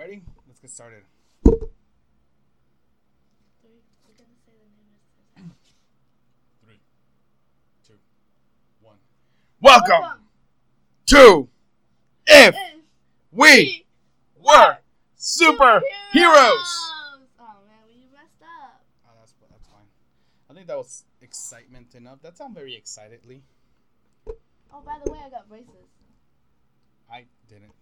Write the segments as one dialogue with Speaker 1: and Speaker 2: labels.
Speaker 1: Ready? Let's get started.
Speaker 2: Three. We're gonna say the name of the
Speaker 1: Three, two, one. Welcome, to If
Speaker 2: If
Speaker 1: We Were Super Heroes.
Speaker 2: Oh man, we messed up.
Speaker 1: Oh, that's that's fine. I think that was excitement enough. That sounded very excitedly.
Speaker 2: Oh, by the way, I got braces.
Speaker 1: I didn't.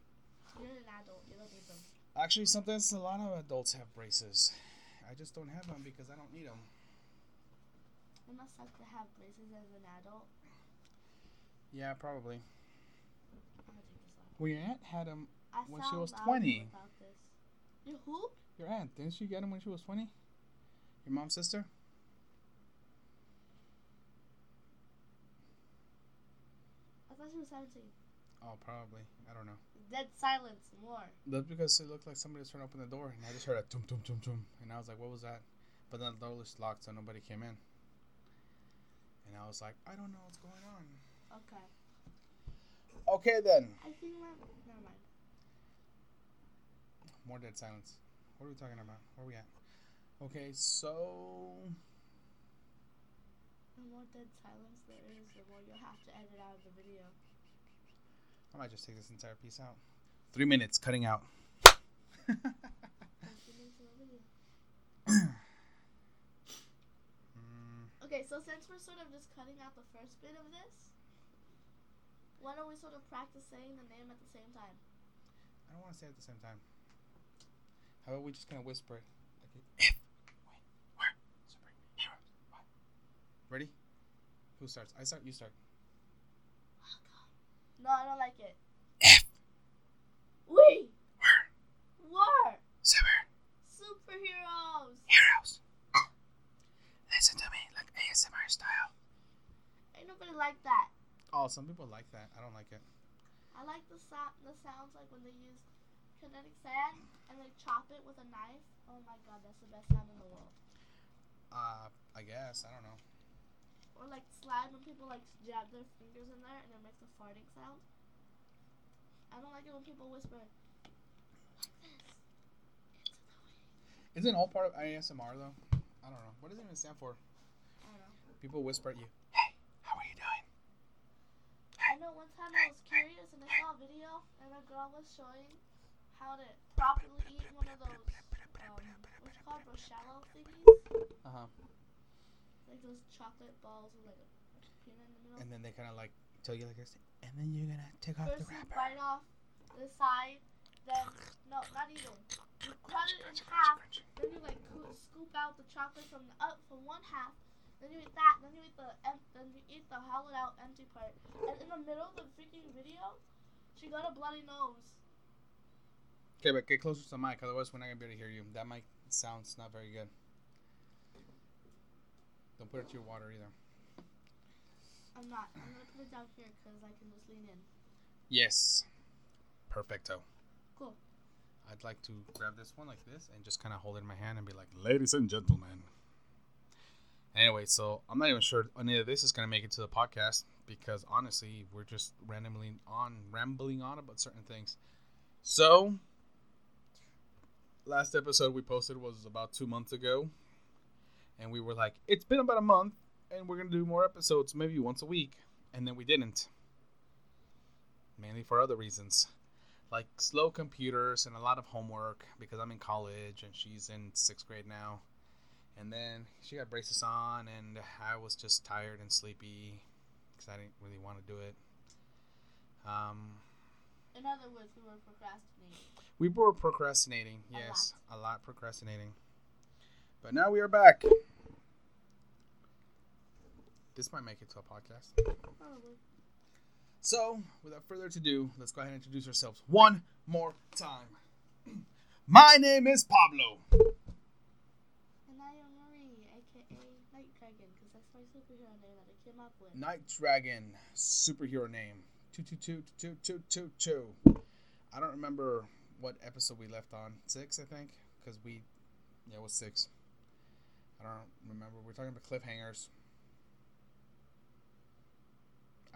Speaker 2: You're an adult. You don't need them.
Speaker 1: Actually, sometimes a lot of adults have braces. I just don't have them because I don't need them.
Speaker 2: It must suck to have braces as an adult.
Speaker 1: Yeah, probably.
Speaker 2: I'm gonna take this off.
Speaker 1: Well, your aunt had them.
Speaker 2: I
Speaker 1: When she was 20.
Speaker 2: About this. Who?
Speaker 1: Your aunt didn't she get them when she was twenty? Your mom's sister.
Speaker 2: I thought she was 17.
Speaker 1: Oh, probably. I don't know.
Speaker 2: Dead silence. More.
Speaker 1: That's because it looked like somebody was trying to open the door, and I just heard a tum tum tum tum, and I was like, "What was that?" But then the door was locked, so nobody came in. And I was like, "I don't know what's going on."
Speaker 2: Okay.
Speaker 1: Okay, then.
Speaker 2: I think my. Never mind.
Speaker 1: More dead silence. What are we talking about? Where are we at? Okay, so
Speaker 2: The more dead silence there is, the more you'll have to edit out of the video.
Speaker 1: I might just take this entire piece out. Three minutes, cutting out.
Speaker 2: That's the name of the video. Okay, so since we're sort of just cutting out the first bit of this, why don't we sort of practice saying the name at the same time?
Speaker 1: I don't want to say it at the same time. How about we just kind of whisper it? Like, if we were superheroes. What? Ready? Who starts? I start. You start.
Speaker 2: No, I don't like it.
Speaker 1: If
Speaker 2: We
Speaker 1: were
Speaker 2: were Super.
Speaker 1: superheroes.
Speaker 2: superheroes.
Speaker 1: Listen to me, like ASMR style.
Speaker 2: Ain't nobody like that.
Speaker 1: Oh, some people like that. I don't like it.
Speaker 2: I like the sound. The sounds like when they use kinetic sand and they chop it with a knife. Oh my god, that's the best sound in the world.
Speaker 1: Uh, I guess. I don't know.
Speaker 2: Or like slime when people like jab their fingers in there and it makes a farting sound. I don't like it when people whisper. Like this. Into the.
Speaker 1: Isn't all part of ASMR though? I don't know. What does it even stand for?
Speaker 2: I don't know.
Speaker 1: People whisper at you. Hey, how are you doing?
Speaker 2: I know one time I was curious and I saw a video and a girl was showing how to properly eat one of those um, what's it called Rochello thingies,
Speaker 1: Uh huh.
Speaker 2: Like those chocolate balls with like a peanut in the middle.
Speaker 1: And then they kind of like tell you like this, and then you're gonna take off
Speaker 2: First
Speaker 1: the
Speaker 2: you
Speaker 1: wrapper.
Speaker 2: bite off the side, then no, not even. You cut it in half, then you like coo- scoop out the chocolate from the up from one half. Then you eat that. Then you eat the em- then you eat the hollowed out empty part. And in the middle of the freaking video, she got a bloody nose.
Speaker 1: Okay, but get closer to the mic, otherwise we're not gonna be able to hear you. That mic sounds not very good. Don't put it to your water either.
Speaker 2: I'm not. I'm gonna put it down here because I can just lean in.
Speaker 1: Yes. Perfecto.
Speaker 2: Cool.
Speaker 1: I'd like to grab this one like this and just kind of hold it in my hand and be like, ladies and gentlemen. Anyway, so I'm not even sure any of this is going to make it to the podcast because honestly, we're just randomly on, rambling on about certain things. So, last episode we posted was about two months ago. And we were like, it's been about a month and we're going to do more episodes, maybe once a week. And then we didn't. Mainly for other reasons like slow computers and a lot of homework because I'm in college and she's in sixth grade now. And then she got braces on, and I was just tired and sleepy because I didn't really want to do it. Um,
Speaker 2: In other words, we were procrastinating.
Speaker 1: we were procrastinating,
Speaker 2: A
Speaker 1: yes, a lot procrastinating. But now we are back. This might make it to a podcast.
Speaker 2: Probably.
Speaker 1: So, without further ado, let's go ahead and introduce ourselves one more time. My name is Pablo.
Speaker 2: And I am Marie, aka Night Dragon, because that's my superhero name that I came up with.
Speaker 1: Night Dragon, superhero name. Two two two two two two two. I don't remember what episode we left on. Six, I think, because we, yeah, it was six. I don't remember. We're talking about cliffhangers.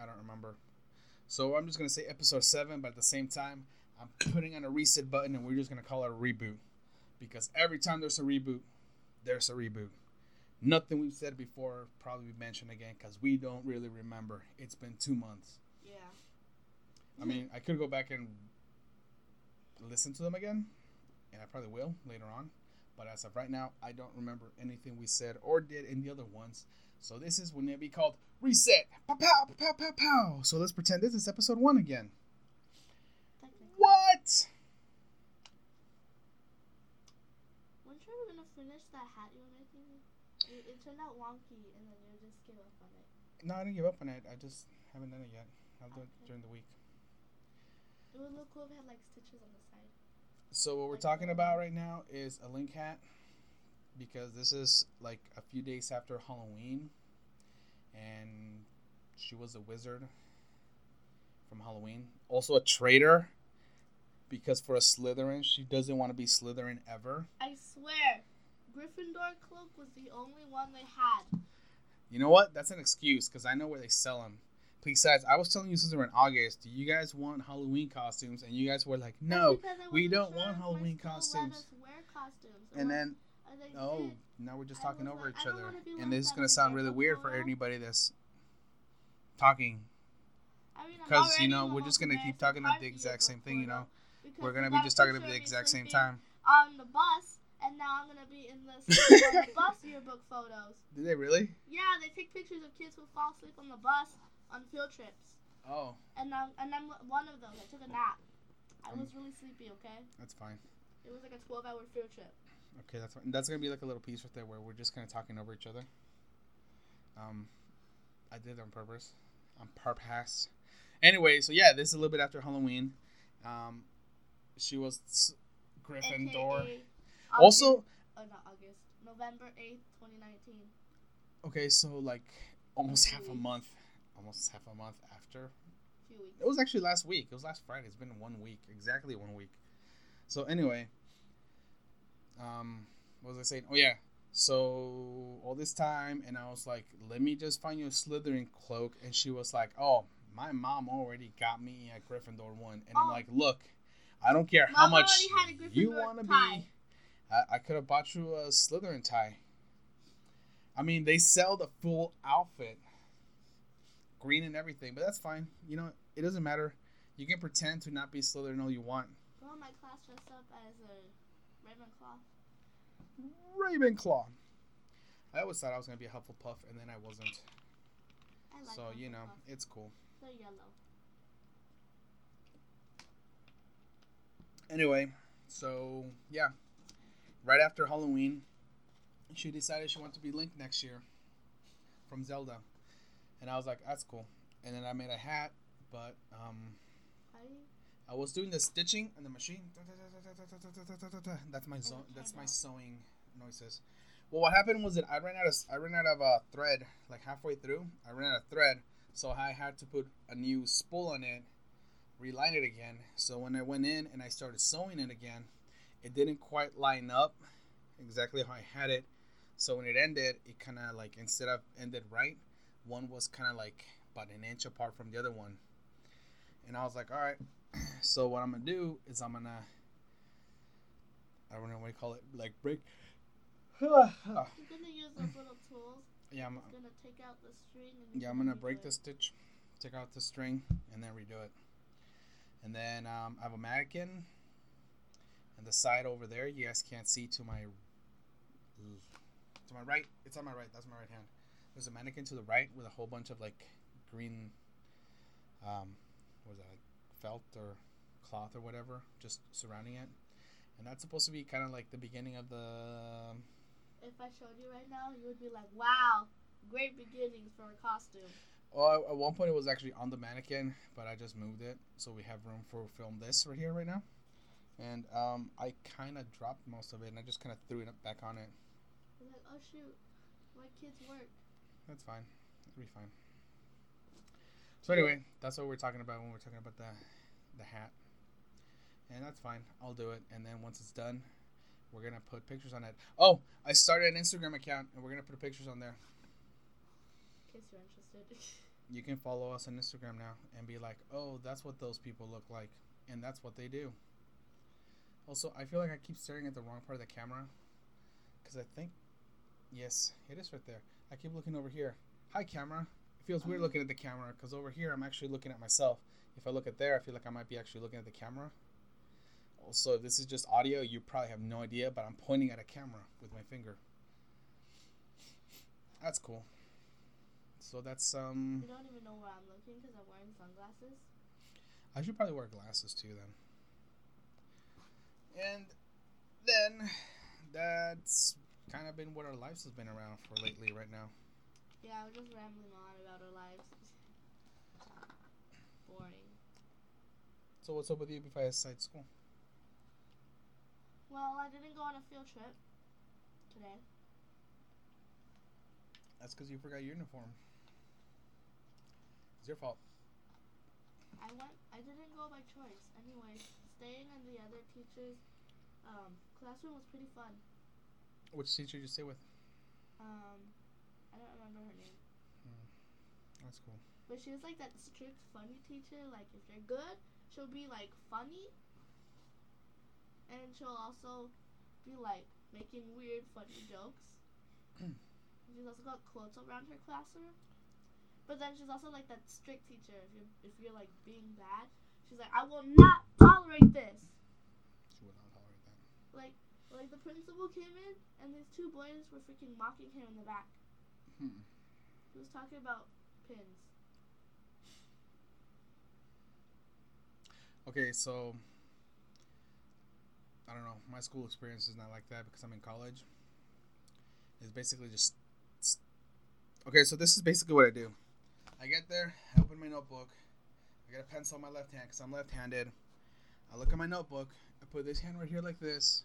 Speaker 1: I don't remember. So I'm just gonna say episode seven, but at the same time, I'm putting on a reset button and we're just gonna call it a reboot. Because every time there's a reboot, there's a reboot. Nothing we've said before probably be mentioned again because we don't really remember. It's been two months.
Speaker 2: Yeah.
Speaker 1: I mean, I could go back and listen to them again, and I probably will later on. But as of right now, I don't remember anything we said or did in the other ones. So this is when it be called reset. Pow pow pow pow pow. So let's pretend this is episode one again. What?
Speaker 2: When sure we're gonna finish that hat you were making? It, it turned out wonky, and then you just gave up on it.
Speaker 1: No, I didn't give up on it. I just haven't done it yet. I'll do it during the week.
Speaker 2: It would look cool if it had like stitches on the side.
Speaker 1: So what we're talking about right now is a link hat because this is like a few days after Halloween and she was a wizard from Halloween. Also a traitor because for a Slytherin, she doesn't want to be Slytherin ever.
Speaker 2: I swear, Gryffindor cloak was the only one they had.
Speaker 1: You know what? That's an excuse because I know where they sell them. Besides, I was telling you since we're in August, do you guys want Halloween costumes? And you guys were like, no.
Speaker 2: That's because I
Speaker 1: we don't
Speaker 2: sure
Speaker 1: want Halloween costumes.
Speaker 2: costumes.
Speaker 1: And then, Oh,
Speaker 2: did.
Speaker 1: now we're just
Speaker 2: I
Speaker 1: talking over
Speaker 2: like,
Speaker 1: each other. And
Speaker 2: like
Speaker 1: this is going to sound really weird for anybody that's talking.
Speaker 2: I mean,
Speaker 1: Because, you know, we're just going to keep talking about the exact same thing, you know? We're going to be just talking about the exact same time.
Speaker 2: On the bus, and now I'm gonna be in the on the bus yearbook photos.
Speaker 1: Did they really?
Speaker 2: Yeah, they take pictures of kids who fall asleep on the bus on field trips,
Speaker 1: Oh,
Speaker 2: and I'm, and I'm one of those. I took a nap. I was really sleepy. Okay,
Speaker 1: that's fine.
Speaker 2: it was like a 12-hour field trip.
Speaker 1: Okay, that's. That's going to be like a little piece right there where we're just kind of talking over each other. Um, I did it on purpose. On purpose. Anyway, so yeah, this is a little bit after Halloween. Um, she was Gryffindor.
Speaker 2: AKA
Speaker 1: Also,
Speaker 2: August- oh, not August, November 8th, 2019.
Speaker 1: okay, so like almost half a month, almost half a month after.
Speaker 2: Few weeks.
Speaker 1: It was actually last week. It was last Friday. It's been one week, exactly one week. So anyway, um, what was I saying? Oh yeah. So all this time, and I was like, "Let me just find you a Slytherin cloak," and she was like, "Oh, my mom already got me a Gryffindor one," and I'm
Speaker 2: Oh.
Speaker 1: like, "Look, I don't care how much
Speaker 2: already had a
Speaker 1: you want to be. I, I could have bought you a Slytherin tie. I mean, they sell the full outfit, green and everything, but that's fine. You know, it doesn't matter. You can pretend to not be Slytherin all you want.
Speaker 2: In my class dressed up as a Ravenclaw.
Speaker 1: Ravenclaw. I always thought I was gonna be a Hufflepuff, and then I wasn't.
Speaker 2: I like
Speaker 1: so you know, it's cool.
Speaker 2: They're yellow.
Speaker 1: Anyway, so yeah, right after Halloween, she decided she wanted to be Link next year from Zelda, and I was like, that's cool. And then I made a hat, but um,
Speaker 2: Why do you?
Speaker 1: I was doing the stitching on the machine. That's my zo- that's my sewing noises. Well, what happened was that I ran out of I ran out of uh, thread like halfway through. I ran out of thread, so I had to put a new spool on it, reline it again. So when I went in and I started sewing it again, it didn't quite line up exactly how I had it. So when it ended, it kind of like instead of ended right, one was kind of like about an inch apart from the other one. And I was like, all right. So what I'm gonna do is I'm gonna I don't know what you call it, like break.
Speaker 2: You're gonna use those little tools.
Speaker 1: yeah, I'm,
Speaker 2: gonna take out the string and
Speaker 1: yeah, I'm gonna break the stitch, take out the string, and then redo it. And then um, I have a mannequin, and the side over there you guys can't see to my to my right. It's on my right. That's my right hand. There's a mannequin to the right with a whole bunch of like green, um, what was that, like felt or cloth or whatever, just surrounding it. And that's supposed to be kind of like the beginning of the
Speaker 2: If I showed you right now, you would be like, "Wow, great beginnings for a costume."
Speaker 1: Well, at one point it was actually on the mannequin, but I just moved it so we have room for film this right here right now. And um, I kind of dropped most of it, and I just kind of threw it back on it.
Speaker 2: You're like, "Oh shoot, my kids work."
Speaker 1: That's fine. It'll be fine. So anyway, that's what we're talking about when we're talking about the the hat. And that's fine. I'll do it. And then once it's done, we're gonna put pictures on it. Oh, I started an Instagram account, and we're gonna put pictures on there.
Speaker 2: In case you're interested.
Speaker 1: You can follow us on Instagram now and be like, "Oh, that's what those people look like." and that's what they do. Also, I feel like I keep staring at the wrong part of the camera because I think, yes, it is right there. I keep looking over here. Hi, camera. It feels weird
Speaker 2: Oh.
Speaker 1: looking at the camera because over here I'm actually looking at myself. If I look at there, I feel like I might be actually looking at the camera. Also, if this is just audio, you probably have no idea, but I'm pointing at a camera with my finger. That's cool. So that's um.
Speaker 2: You don't even know where I'm looking because I'm wearing sunglasses.
Speaker 1: I should probably wear glasses too then. And then that's kind of been what our lives has been around for lately right now.
Speaker 2: Yeah, we're just rambling on about our lives. Boring.
Speaker 1: So what's up with you before I besides school?
Speaker 2: Well, I didn't go on a field trip today.
Speaker 1: That's because you forgot your uniform. It's your fault.
Speaker 2: I went. I didn't go by choice. Anyway, staying in the other teacher's um, classroom was pretty fun.
Speaker 1: Which teacher did you stay with?
Speaker 2: Um, I don't remember her name,
Speaker 1: That's cool.
Speaker 2: but she was like that strict, funny teacher. Like if you're good, she'll be like funny, and she'll also be like making weird, funny jokes. she's also got quotes around her classroom. But then she's also like that strict teacher. If you're if you're like being bad, she's like, I will not tolerate this.
Speaker 1: She would not tolerate that.
Speaker 2: Like like the principal came in and these two boys were freaking mocking him in the back.
Speaker 1: Hmm.
Speaker 2: He was talking about pins.
Speaker 1: Okay, so I don't know. My school experience is not like that because I'm in college. It's basically just okay. So this is basically what I do. I get there, I open my notebook, I get a pencil in my left hand because I'm left-handed. I look at my notebook, I put this hand right here like this,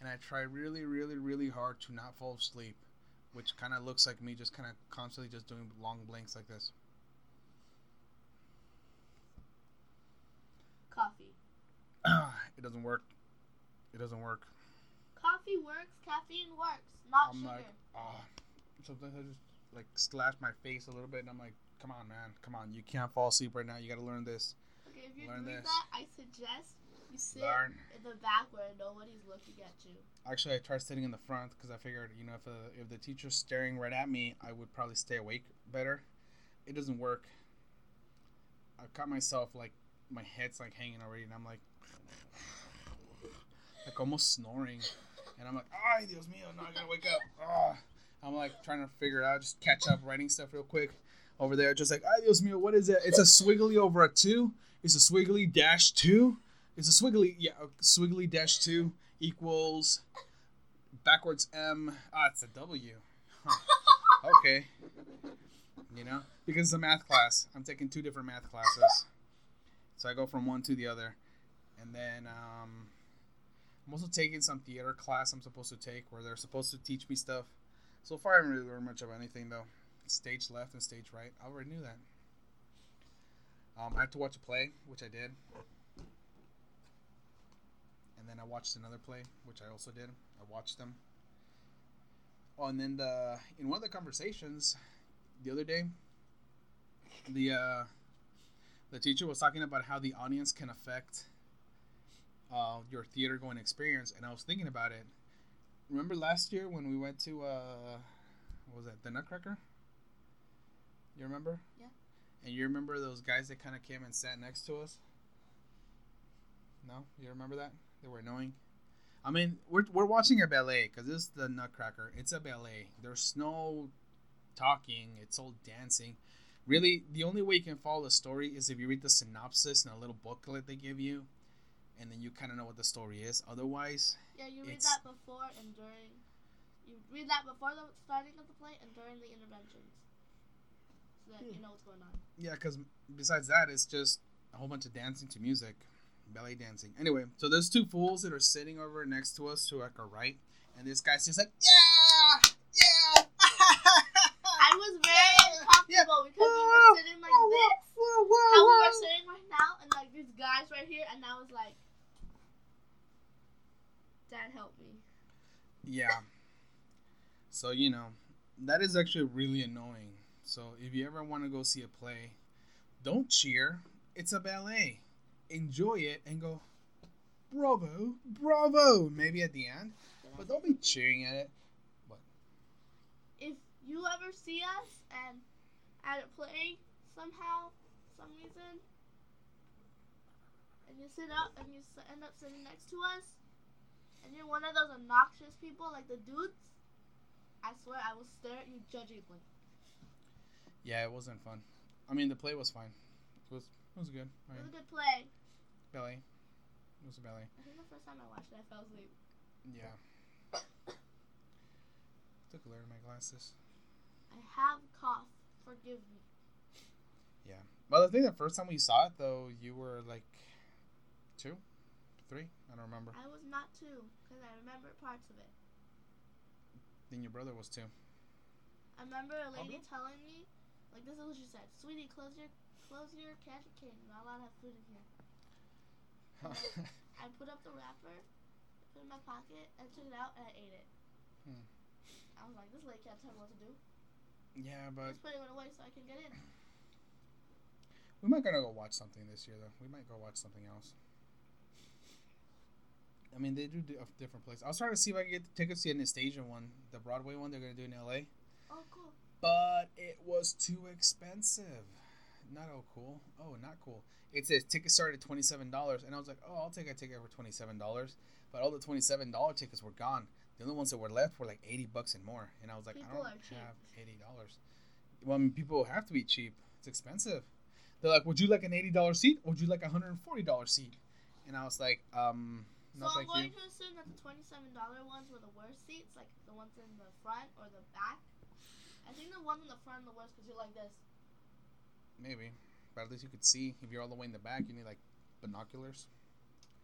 Speaker 1: and I try really, really, really hard to not fall asleep, which kind of looks like me just kind of constantly just doing long blinks like this.
Speaker 2: Coffee.
Speaker 1: It doesn't work. It doesn't work.
Speaker 2: Coffee works, caffeine works, not
Speaker 1: I'm
Speaker 2: sugar.
Speaker 1: like, ah. Sometimes I just like slash my face a little bit, and I'm like, come on, man, come on, you can't fall asleep right now. You gotta learn this.
Speaker 2: okay, if you're
Speaker 1: learn
Speaker 2: doing
Speaker 1: this.
Speaker 2: that, I suggest you sit
Speaker 1: Learn.
Speaker 2: in the back where nobody's looking at you.
Speaker 1: Actually, I tried sitting in the front because I figured, you know, if uh, if the teacher's staring right at me, I would probably stay awake better. It doesn't work. I caught myself like my head's like hanging already, and I'm like, like almost snoring, and I'm like, ay, Dios mío, no, I gotta wake up. Ah. I'm like trying to figure it out, just catch up, writing stuff real quick over there, just like, ay, Dios mío, what is it? It's a swiggly over a two. It's a swiggly dash two. It's a swiggly, yeah, a swiggly dash two equals backwards M. Ah, it's a W. Huh. Okay. You know, because it's a math class. I'm taking two different math classes, so I go from one to the other, and then um, I'm also taking some theater class I'm supposed to take where they're supposed to teach me stuff. So far, I haven't really learned much of anything though. Stage left and stage right. I already knew that. Um, I have to watch a play, which I did. And then I watched another play, which I also did. I watched them. Oh, and then the in one of the conversations the other day, the uh, the teacher was talking about how the audience can affect uh, your theater going experience, and I was thinking about it. Remember last year when we went to uh, what was that the Nutcracker? You remember?
Speaker 2: Yeah.
Speaker 1: And you remember those guys that kind of came and sat next to us? No, you remember that? They were annoying. I mean, we're, we're watching a ballet because this is the Nutcracker. It's a ballet. There's no talking. It's all dancing. Really, the only way you can follow the story is if you read the synopsis in a little booklet they give you, and then you kind of know what the story is. Otherwise,
Speaker 2: Yeah, you read that before and during. You read that before the starting of the play and during the interventions, so that
Speaker 1: Hmm.
Speaker 2: you know what's going on.
Speaker 1: yeah, because besides that, it's just a whole bunch of dancing to music, ballet dancing. Anyway, so there's two fools that are sitting over next to us to like our right, and this guy's just like, yeah, yeah.
Speaker 2: I was very uncomfortable because we were sitting like this.
Speaker 1: Whoa, whoa,
Speaker 2: How we
Speaker 1: whoa.
Speaker 2: were sitting right now, and like these guys right here, and I was like, "Dad, help me."
Speaker 1: Yeah. So, you know, that is actually really annoying. So, if you ever want to go see a play, don't cheer. It's a ballet. enjoy it and go, bravo, bravo, maybe at the end. But don't be cheering at it.
Speaker 2: if you ever see us and at a play somehow, some reason, and you sit up and you end up sitting next to us, and you're one of those obnoxious people like the dudes, I swear I will stare at you judgingly.
Speaker 1: Yeah, it wasn't fun. I mean, the play was fine. It was it was good. I
Speaker 2: It was a good play.
Speaker 1: ballet. It was a belly.
Speaker 2: I think the first time I watched it, I fell asleep.
Speaker 1: Yeah. Took a glare in my glasses.
Speaker 2: I have cough. Forgive me. Yeah.
Speaker 1: Well, the thing, the first time we saw it, though, you were like two, three. I don't remember.
Speaker 2: I was not two because I remember parts of it.
Speaker 1: Then your brother was two.
Speaker 2: I remember a lady
Speaker 1: Okay.
Speaker 2: telling me, like this is what she said, "Sweetie, close your close your candy cane. You're not allowed to have food in here." I put up the wrapper, put it in my pocket, and took it out and I ate it.
Speaker 1: Hmm.
Speaker 2: I was like, this lady can't tell me what to do.
Speaker 1: yeah, but
Speaker 2: Just putting it away so I can get in.
Speaker 1: we might gonna go watch something this year, though. We might go watch something else. I mean, they do a different place. I was trying to see if I could get tickets to the Anastasia one, the Broadway one they're gonna do in LA.
Speaker 2: Oh, cool.
Speaker 1: but it was too expensive. Not oh cool. Oh, not cool. It says tickets started at twenty seven dollars, and I was like, oh, I'll take a ticket for twenty seven dollars. But all the twenty seven dollar tickets were gone. The only ones that were left were like eighty bucks and more, and I was like, I don't have eighty dollars. Well, I mean, people have to be cheap. It's expensive. They're like, would you like an eighty dollar seat? Or would you like a hundred and forty dollar seat? And I was like, um, no,
Speaker 2: so I'm going
Speaker 1: you.
Speaker 2: to assume that the twenty-seven dollar ones were the worst seats, like the ones in the front or the back. I think the ones in the front are the worst because you're like this.
Speaker 1: Maybe, but at least you could see. If you're all the way in the back, you need like binoculars.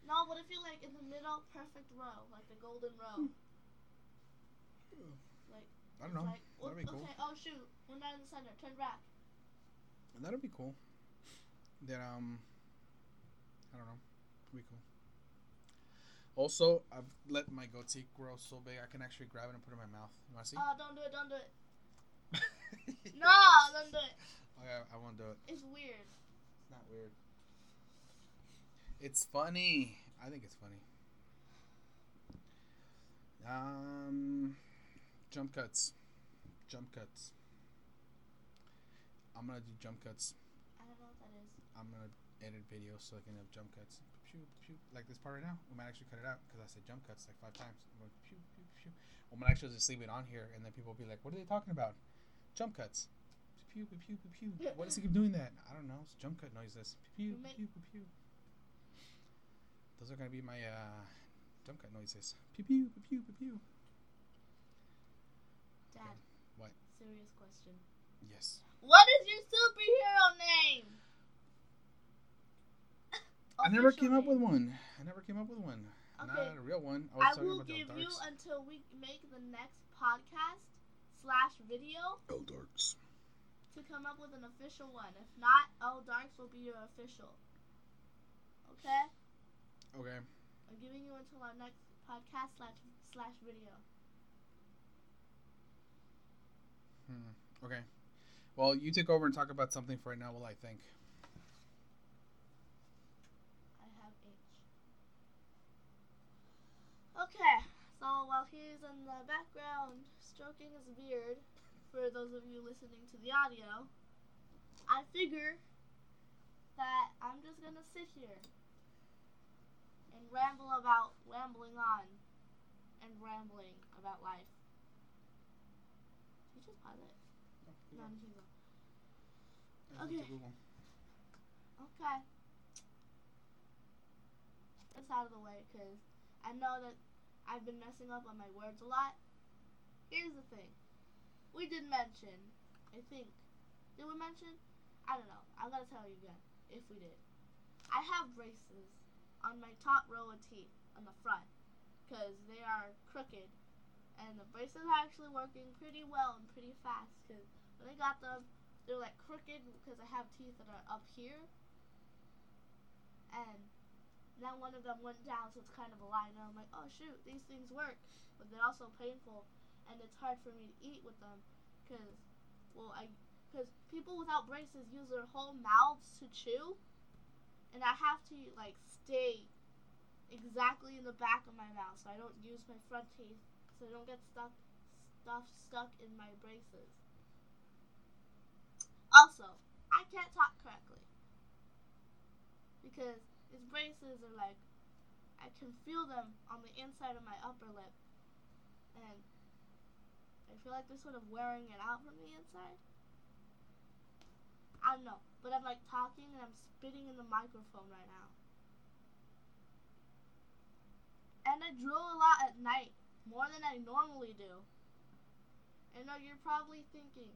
Speaker 2: No, what if you're like in the middle, perfect row, like the golden row? Like
Speaker 1: I don't know.
Speaker 2: Like,
Speaker 1: That'd be cool.
Speaker 2: okay. Oh shoot, we're not in the center. Turn back.
Speaker 1: That'd be cool. Then um, I don't know, it'd be cool. Also, I've let my goatee grow so big I can actually grab it and put it in my mouth. You wanna see?
Speaker 2: Oh, don't do it. Don't do it. No, don't do it.
Speaker 1: Okay, I won't do it.
Speaker 2: It's weird.
Speaker 1: It's not weird. It's funny. I think it's funny. Um, jump cuts. Jump cuts. I'm gonna do jump cuts.
Speaker 2: I don't know what that is.
Speaker 1: I'm gonna edit video so I can have jump cuts. Pew, pew, like this part right now. We might actually cut it out because I said jump cuts like five times. I'm going pew, pew, pew. We might actually just leave it on here and then people will be like, "What are they talking about?" Jump cuts. Pew, pew, pew, pew, pew. Why does he keep doing that? I don't know. It's jump cut noises. Pew,
Speaker 2: make-
Speaker 1: pew, pew, pew. Those are gonna be my uh, jump cut noises. Pew, pew, pew, pew, pew, pew.
Speaker 2: Dad.
Speaker 1: What?
Speaker 2: Serious question.
Speaker 1: Yes.
Speaker 2: What is your superhero name?
Speaker 1: I never
Speaker 2: Official
Speaker 1: came up with one. I never came up with one.
Speaker 2: Okay.
Speaker 1: Not a real one. I was
Speaker 2: I
Speaker 1: talking
Speaker 2: will
Speaker 1: about the
Speaker 2: give you until we make the next podcast slash video
Speaker 1: Eldarks.
Speaker 2: to come up with an official one. If not, Oh Darks will be your official. Okay?
Speaker 1: Okay.
Speaker 2: I'm giving you until our next podcast slash slash video.
Speaker 1: Hmm. Okay. Well, you take over and talk about something for right now while I think.
Speaker 2: I have H. Okay, so while he's in the background stroking his beard, for those of you listening to the audio, I figure that I'm just gonna sit here and ramble about rambling on and rambling about life. Did you just pause it? No, I'm just gonna go.
Speaker 1: I went to
Speaker 2: Okay. Okay. That's out of the way because I know that I've been messing up on my words a lot. Here's the thing. We did mention, I think. Did we mention? I don't know. I'm going to tell you again if we did. I have braces on my top row of teeth on the front because they are crooked. And the braces are actually working pretty well and pretty fast because when I got them, they're like crooked because I have teeth that are up here. And now one of them went down, so it's kind of a line. And I'm like, oh shoot, these things work, but they're also painful, and it's hard for me to eat with them, because, well, I, because people without braces use their whole mouths to chew, and I have to like stay exactly in the back of my mouth so I don't use my front teeth so I don't get stuck stuff stuck in my braces. Also, I can't talk correctly because these braces are like I can feel them on the inside of my upper lip and I feel like they're sort of wearing it out from the inside. I don't know, but I'm like talking and I'm spitting in the microphone right now. And I drool a lot at night, more than I normally do. I know you're probably thinking,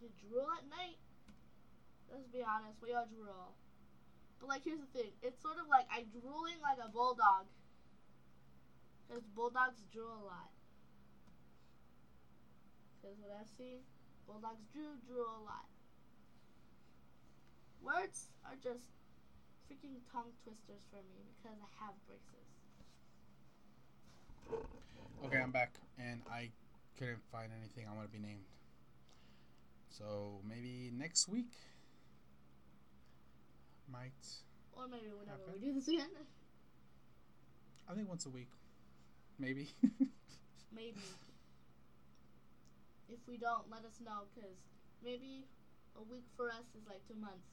Speaker 2: you drool at night? Let's be honest, we all drool. But like, here's the thing: it's sort of like I'm drooling like a bulldog, because bulldogs drool a lot. Because what I've seen, bulldogs do drool a lot. Words are just freaking tongue twisters for me because I have braces.
Speaker 1: Okay, I'm back, and I couldn't find anything I want to be named. So maybe next week might.
Speaker 2: Or maybe whenever
Speaker 1: Okay.
Speaker 2: we do this again.
Speaker 1: I think once a week, maybe.
Speaker 2: Maybe. If we don't, let us know because maybe a week for us is like two months.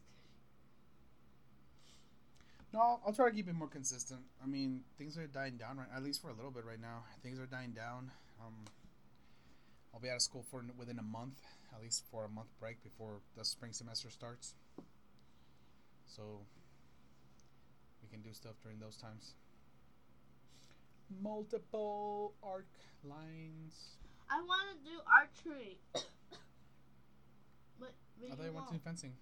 Speaker 1: no, I'll, I'll try to keep it more consistent. I mean, things are dying down right, at least for a little bit right now. Things are dying down. Um, I'll be out of school for within a month, at least for a month break before the spring semester starts. So we can do stuff during those times. Multiple arc lines.
Speaker 2: I want to do archery. but but
Speaker 1: I thought
Speaker 2: you
Speaker 1: you went
Speaker 2: won't.
Speaker 1: fencing.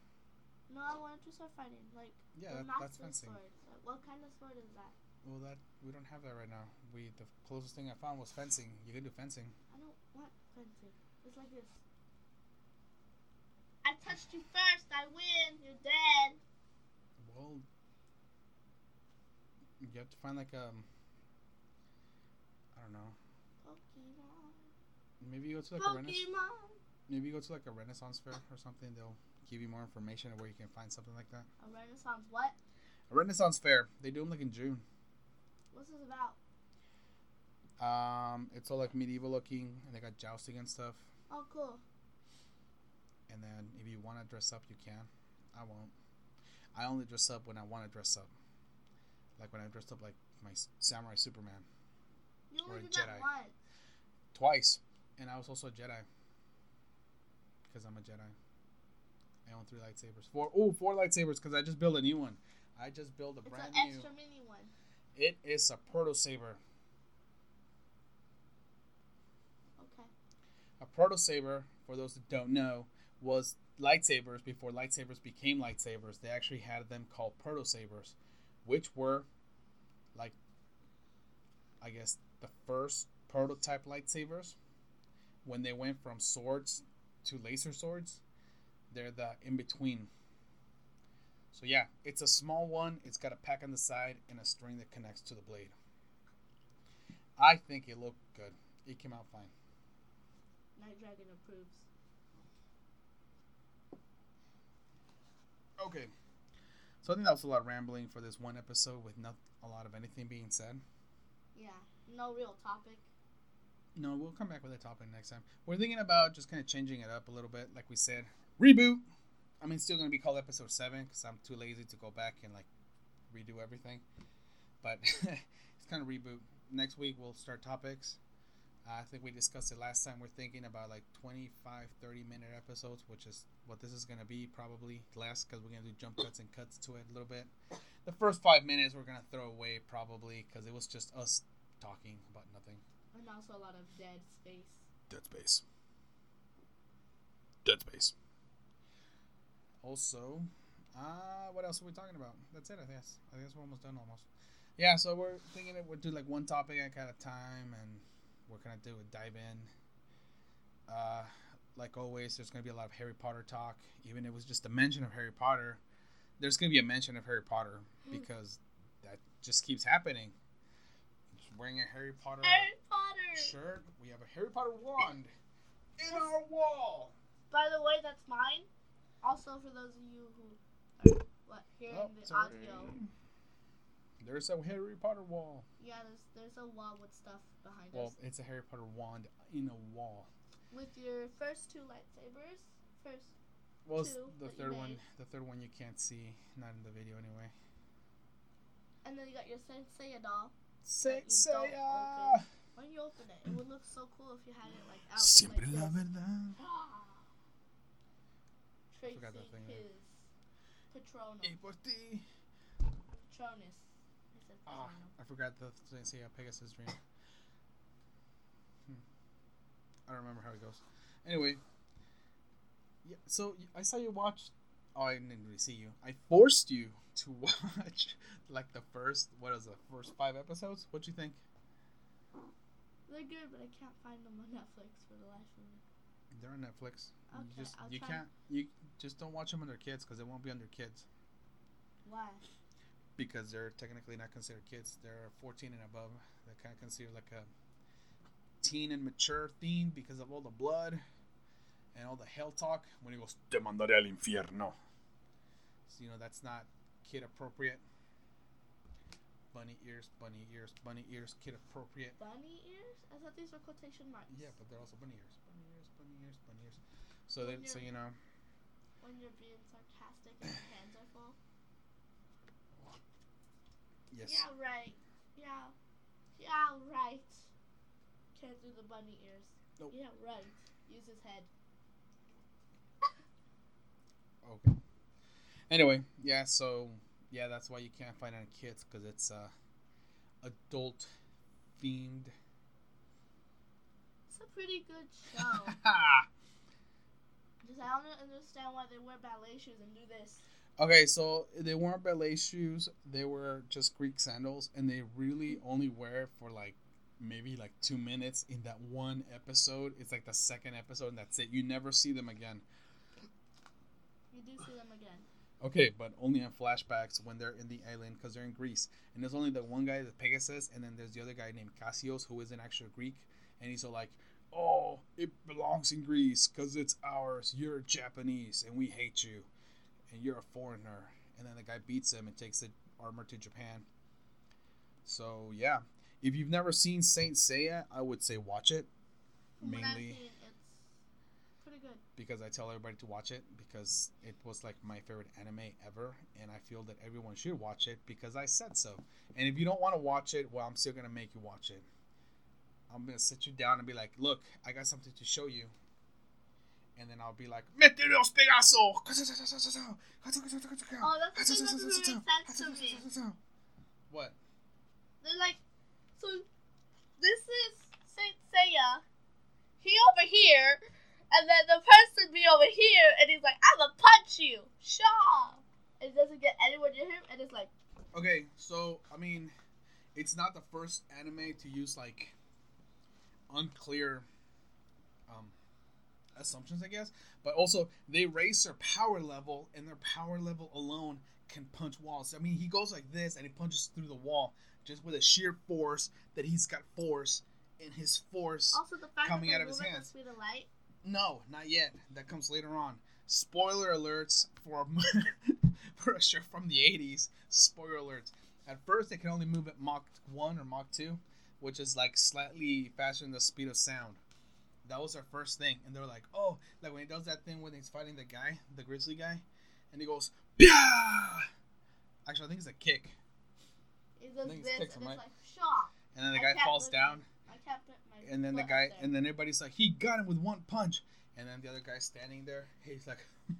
Speaker 2: No, I wanted to start fighting. Like
Speaker 1: Yeah,
Speaker 2: the
Speaker 1: that, that's fencing.
Speaker 2: sword. Like, what kind of sword is that?
Speaker 1: Well, that we don't have that right now. We the closest thing I found was fencing. You can do fencing.
Speaker 2: I don't want fencing. It's like this. I touched you first. I win. You're dead.
Speaker 1: Well, you have to find like a. I don't know.
Speaker 2: Pokemon.
Speaker 1: Maybe you go to like a Renaissance. Maybe you go to like a Renaissance fair or something. They'll give you more information of where you can find something like that.
Speaker 2: A Renaissance what?
Speaker 1: A Renaissance fair. They do them like in June.
Speaker 2: What's this about?
Speaker 1: Um, it's all like medieval looking, and they got jousting and stuff.
Speaker 2: Oh, cool.
Speaker 1: And then if you want to dress up, you can. I won't. I only dress up when I want to dress up. Like when I dressed up like my samurai Superman
Speaker 2: You
Speaker 1: Or a
Speaker 2: did that
Speaker 1: Jedi.
Speaker 2: once.
Speaker 1: twice, and I was also a Jedi because I'm a Jedi. I own three lightsabers. Four. Oh, four lightsabers because I just built a new one. I just built a
Speaker 2: It's
Speaker 1: brand
Speaker 2: an
Speaker 1: new.
Speaker 2: extra mini one.
Speaker 1: It is a proto saber.
Speaker 2: Okay.
Speaker 1: A proto saber, for those that don't know, was lightsabers before lightsabers became lightsabers. They actually had them called proto sabers, which were like, I guess, the first prototype lightsabers. When they went from swords to laser swords, they're the in between. So yeah, it's a small one. It's got a pack on the side and a string that connects to the blade. I think it looked good. It came out fine.
Speaker 2: Night Dragon approves.
Speaker 1: Okay. So I think that was a lot of rambling for this one episode with not a lot of anything being said.
Speaker 2: Yeah. No real topic.
Speaker 1: No, we'll come back with a topic next time. We're thinking about just kind of changing it up a little bit, like we said. Reboot. I mean, it's still going to be called episode seven because I'm too lazy to go back and like redo everything. But it's kind of reboot. Next week we'll start topics. I think we discussed it last time. We're thinking about like 25, 30 minute episodes, which is what this is going to be probably less because we're going to do jump cuts and cuts to it a little bit. The first five minutes we're going to throw away probably because it was just us talking about nothing.
Speaker 2: And also a lot of dead space.
Speaker 1: Dead Space. Dead Space. Also, uh, what else are we talking about? That's it, I guess. I guess we're almost done almost. Yeah, so we're thinking that we'll do like one topic at a time and we're gonna do a dive in. Uh, like always, there's gonna be a lot of Harry Potter talk. Even if it was just a mention of Harry Potter, there's gonna be a mention of Harry Potter because that just keeps happening. Just wearing a Harry Potter
Speaker 2: Harry Potter!
Speaker 1: shirt. We have a Harry Potter wand in our wall.
Speaker 2: By the way, that's mine. Also, for those of you who are what hearing
Speaker 1: Oh,
Speaker 2: the
Speaker 1: sorry.
Speaker 2: audio.
Speaker 1: There's a Harry Potter wall.
Speaker 2: Yeah, there's there's a wall with stuff behind
Speaker 1: Well,
Speaker 2: us.
Speaker 1: it's a Harry Potter wand in a wall.
Speaker 2: With your first two lightsabers, first
Speaker 1: Well,
Speaker 2: Two
Speaker 1: the third one. The third one you can't see, not in the video anyway.
Speaker 2: and then you got your Sensei doll. You
Speaker 1: say,
Speaker 2: don't you open it, it would look so cool if you had it like out
Speaker 1: Siempre
Speaker 2: like
Speaker 1: la verdad.
Speaker 2: Tracing
Speaker 1: Forgot that thing there.
Speaker 2: his
Speaker 1: ti.
Speaker 2: Patronus. I
Speaker 1: Ah, I forgot the say a Pegasus dream. Hmm. I don't remember how it goes. Anyway, yeah. So I saw you watch. Oh, I didn't really see you. I forced you to watch like the first. What is the first five episodes? What do you think?
Speaker 2: They're good, but I can't find them on Netflix for the life of me.
Speaker 1: They're on Netflix.
Speaker 2: Okay,
Speaker 1: you just
Speaker 2: I'll
Speaker 1: you
Speaker 2: try.
Speaker 1: can't you just don't watch them under kids because they won't be under kids
Speaker 2: Why?
Speaker 1: Because they're technically not considered kids. They're 14 and above. They're kind of considered like a teen and mature theme because of all the blood and all the hell talk. When he goes, "Te mandaré al infierno," so you know that's not kid appropriate. Bunny ears, bunny ears, bunny ears, kid appropriate.
Speaker 2: Bunny ears? I thought these were quotation marks.
Speaker 1: Yeah, but they're also bunny ears, bunny ears, bunny ears, bunny ears. So they,
Speaker 2: When
Speaker 1: so you know,
Speaker 2: When you're being sarcastic and your hands are full.
Speaker 1: Yes.
Speaker 2: Yeah, right. Yeah. Yeah, right. Can't do the bunny ears.
Speaker 1: Nope.
Speaker 2: Yeah, right. Use his head.
Speaker 1: Okay. Anyway, yeah. So yeah, that's why you can't find it on kids because it's uh, adult themed.
Speaker 2: It's a pretty good show. Just I don't understand why they wear ballet shoes and do this.
Speaker 1: Okay, so they weren't ballet shoes; they were just Greek sandals, and they really only wear for like maybe like two minutes in that one episode. It's like the second episode, and that's it. You never see them again.
Speaker 2: You do see them again.
Speaker 1: Okay, but only on flashbacks when they're in the island because they're in Greece. And there's only the one guy, the Pegasus, and then there's the other guy named Cassios, who is an actual Greek. And he's all like, "Oh, it belongs in Greece because it's ours. You're Japanese, and we hate you, and you're a foreigner." And then the guy beats him and takes the armor to Japan. So yeah, if you've never seen Saint Seiya, I would say watch it.
Speaker 2: From what I've
Speaker 1: Mainly
Speaker 2: it's pretty good.
Speaker 1: because I tell everybody to watch it because it was like my favorite anime ever, and I feel that everyone should watch it because I said so. And if you don't want to watch it, well, I'm still gonna make you watch it. I'm gonna sit you down and be like, "Look, I got something to show you," and then I'll be like, "Mete los Pegaso!"
Speaker 2: Oh, that's the thing that doesn't make sense to me.
Speaker 1: What?
Speaker 2: They're like, so this is Saint Seiya. He over here, and then the person be over here, and he's like, I'ma punch you. Shaw. It doesn't get anywhere near him, and it's like,
Speaker 1: Okay, so I mean, it's not the first anime to use like unclear assumptions, I guess. But also, they raise their power level, and their power level alone can punch walls. I mean, he goes like this, and he punches through the wall just with a sheer force that he's got force in his force.
Speaker 2: also the fact
Speaker 1: Coming
Speaker 2: that
Speaker 1: out of his hands.
Speaker 2: the speed of light.
Speaker 1: No, not yet. That comes later on. Spoiler alerts for for a show from the 80s. Spoiler alerts. At first, they can only move at Mach 1 or Mach 2, which is like slightly faster than the speed of sound. That was their first thing. And they're like, oh, like when he does that thing when he's fighting the guy, the grizzly guy, and he goes, yeah! Actually, I think it's a kick.
Speaker 2: It
Speaker 1: it's
Speaker 2: this, and
Speaker 1: kicks
Speaker 2: it's
Speaker 1: right?
Speaker 2: like, Shaw.
Speaker 1: And then the guy falls down.
Speaker 2: I can't put my
Speaker 1: and then the guy and then everybody's like he got him with one punch and then the other guy standing there he's like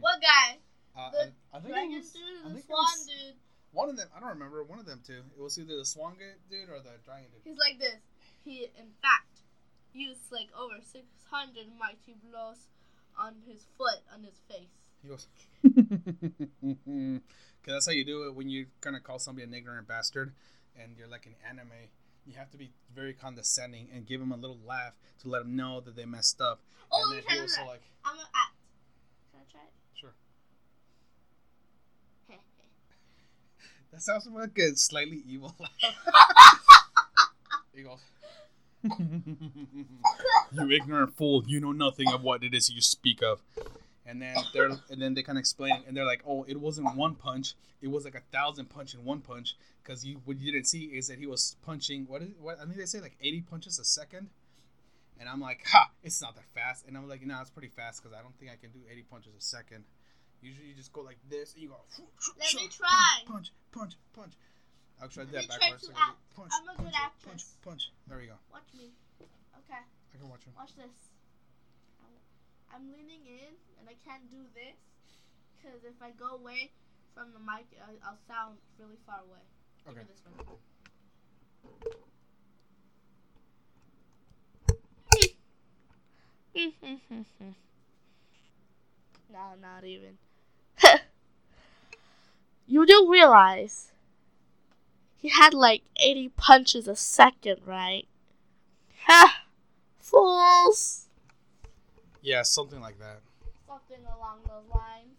Speaker 2: What guy?
Speaker 1: uh,
Speaker 2: The
Speaker 1: I, I think
Speaker 2: Dragon
Speaker 1: was,
Speaker 2: dude
Speaker 1: I
Speaker 2: and the swan
Speaker 1: was
Speaker 2: dude.
Speaker 1: one of them I don't remember one of them two it was either the swan dude or the dragon dude
Speaker 2: He's like this. He, in fact, used like over 600 mighty blows on his foot, on his face.
Speaker 1: he goes because that's how you do it when you're gonna call somebody an ignorant bastard and you're like an anime you have to be very condescending and give them a little laugh to let them know that they messed up
Speaker 2: Oh,
Speaker 1: and then he
Speaker 2: try that.
Speaker 1: so like
Speaker 2: I'm gonna act. Can I try it?
Speaker 1: sure That sounds like a slightly evil laugh. he goes, You ignorant fool, you know nothing of what it is you speak of. and then they're and then they kind of explain and they're like, oh, it wasn't one punch, it was like a thousand punch in one punch because you what you didn't see is that he was punching what is what I think they say like eighty punches a second. And I'm like, ha, it's not that fast. And I'm like, no, it's pretty fast because I don't think I can do 80 punches a second. Usually you just go like this and you go.
Speaker 2: Let me try.
Speaker 1: Punch, punch, punch. I'll try that backwards.
Speaker 2: to
Speaker 1: so I can do
Speaker 2: act.
Speaker 1: Punch,
Speaker 2: I'm a good
Speaker 1: punch, punch,
Speaker 2: actress.
Speaker 1: punch. There we go.
Speaker 2: Watch me. Okay,
Speaker 1: I can watch him.
Speaker 2: watch this. I'm- leaning in and I can't do this because if I go away from the mic, I'll sound really far away. Give
Speaker 1: Okay.
Speaker 2: me this one. no, not even. you do realize he had like 80 punches a second, right? Ha! Fools!
Speaker 1: Yeah, something like that.
Speaker 2: Something along those lines.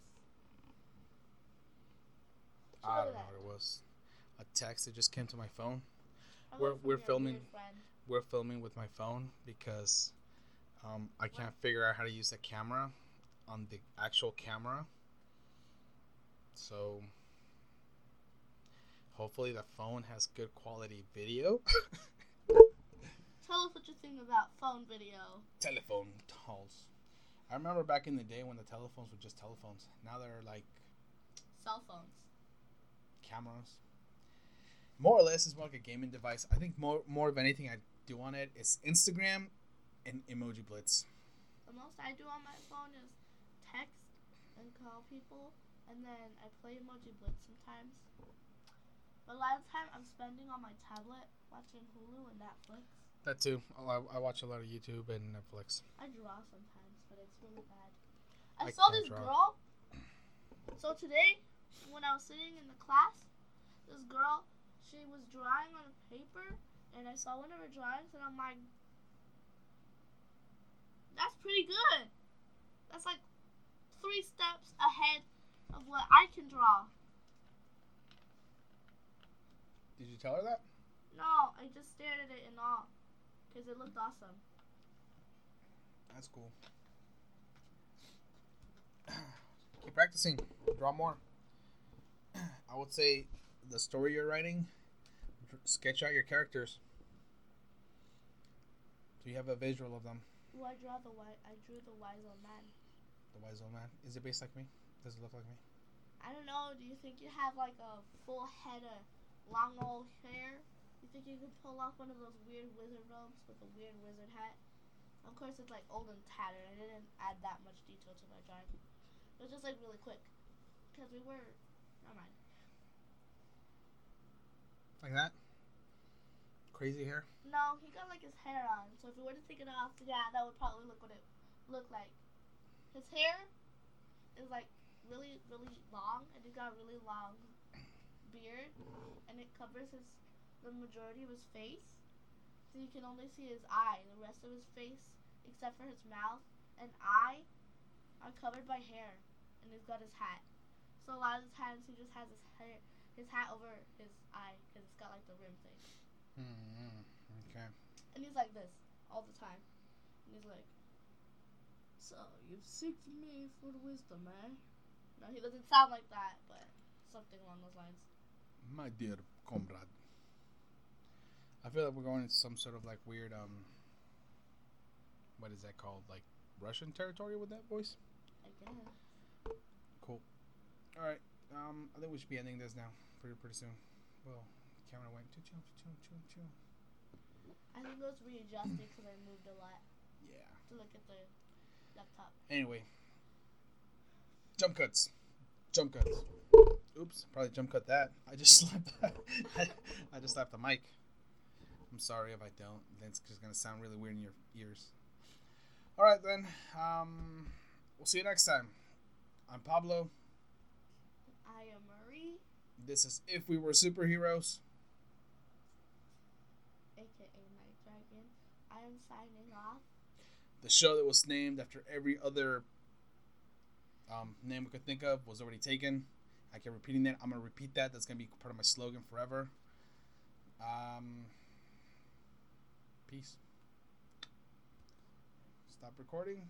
Speaker 1: I don't know
Speaker 2: that.
Speaker 1: what it was. A text that just came to my phone.
Speaker 2: I
Speaker 1: We're- we're filming- We're filming with my phone because um, I can't figure out how to use the camera on the actual camera. So hopefully the phone has good quality video.
Speaker 2: Tell us what you think about phone video.
Speaker 1: Telephone calls. I remember back in the day when the telephones were just telephones. Now they're like
Speaker 2: Cell phones.
Speaker 1: cameras. More or less, it's more like a gaming device. I think more more of anything I do on it is Instagram and Emoji Blitz.
Speaker 2: The most I do on my phone is text and call people, and then I play Emoji Blitz sometimes. But a lot of time I'm spending on my tablet watching Hulu and Netflix.
Speaker 1: That too. I, I watch a lot of YouTube and Netflix.
Speaker 2: I draw sometimes, but it's really bad.
Speaker 1: I
Speaker 2: I, saw this
Speaker 1: draw.
Speaker 2: girl. So today, when I was sitting in the class, this girl, she was drawing on a paper, and I saw one of her drawings, and I'm like, that's pretty good. That's like three steps ahead of what I can draw.
Speaker 1: Did you tell her that?
Speaker 2: No, I just stared at it in awe, because it looked awesome.
Speaker 1: That's cool. Keep practicing. Draw more. I would say the story you're writing, sketch out your characters. So you have a visual of them.
Speaker 2: Ooh, I draw the wi- I drew the wise old man.
Speaker 1: The wise old man. Is it based like me? Does it look like me?
Speaker 2: I don't know. Do you think you have like a full head of long old hair? You think you could pull off one of those weird wizard robes with a weird wizard hat? Of course, it's like old and tattered. I didn't add that much detail to my drawing. It was just like really quick. Because we were. Never mind.
Speaker 1: Like that? Crazy hair?
Speaker 2: No, he got like his hair on. So if we were to take it off, yeah, that would probably look what it looked like. His hair is like really, really long, and he's got really long beard, and it covers his the majority of his face. So you can only see his eye. The rest of his face, except for his mouth and eye, are covered by hair, and he's got his hat. So a lot of the times he just has his hair, his hat over his eye because it's got like the rim thing.
Speaker 1: Mm-hmm. Okay.
Speaker 2: And he's like this all the time. And he's like, So, you've seeked me for the wisdom, eh? No, he doesn't sound like that, but something along those lines.
Speaker 1: My dear comrade. I feel like we're going into some sort of like weird um what is that called? Like Russian territory with that voice?
Speaker 2: I guess.
Speaker 1: Cool. Alright. Um I think we should be ending this now pretty pretty soon. Well, the camera went choo choo choo choo choo.
Speaker 2: I think it was readjusted because I moved a lot
Speaker 1: Yeah.
Speaker 2: to look at the laptop.
Speaker 1: Anyway. Jump cuts. Jump cuts. Oops, probably jump cut that. I just slapped I, just slapped the mic. I'm sorry if I don't. That's just gonna sound really weird in your ears. Alright then. Um we'll see you next time. I'm Pablo.
Speaker 2: I am Marie,
Speaker 1: This is If We Were Superheroes.
Speaker 2: aka Night Dragon. I am signing off.
Speaker 1: The show that was named after every other um, name we could think of was already taken. I kept repeating that. I'm gonna repeat that. That's gonna be part of my slogan forever. Um, peace. Stop recording.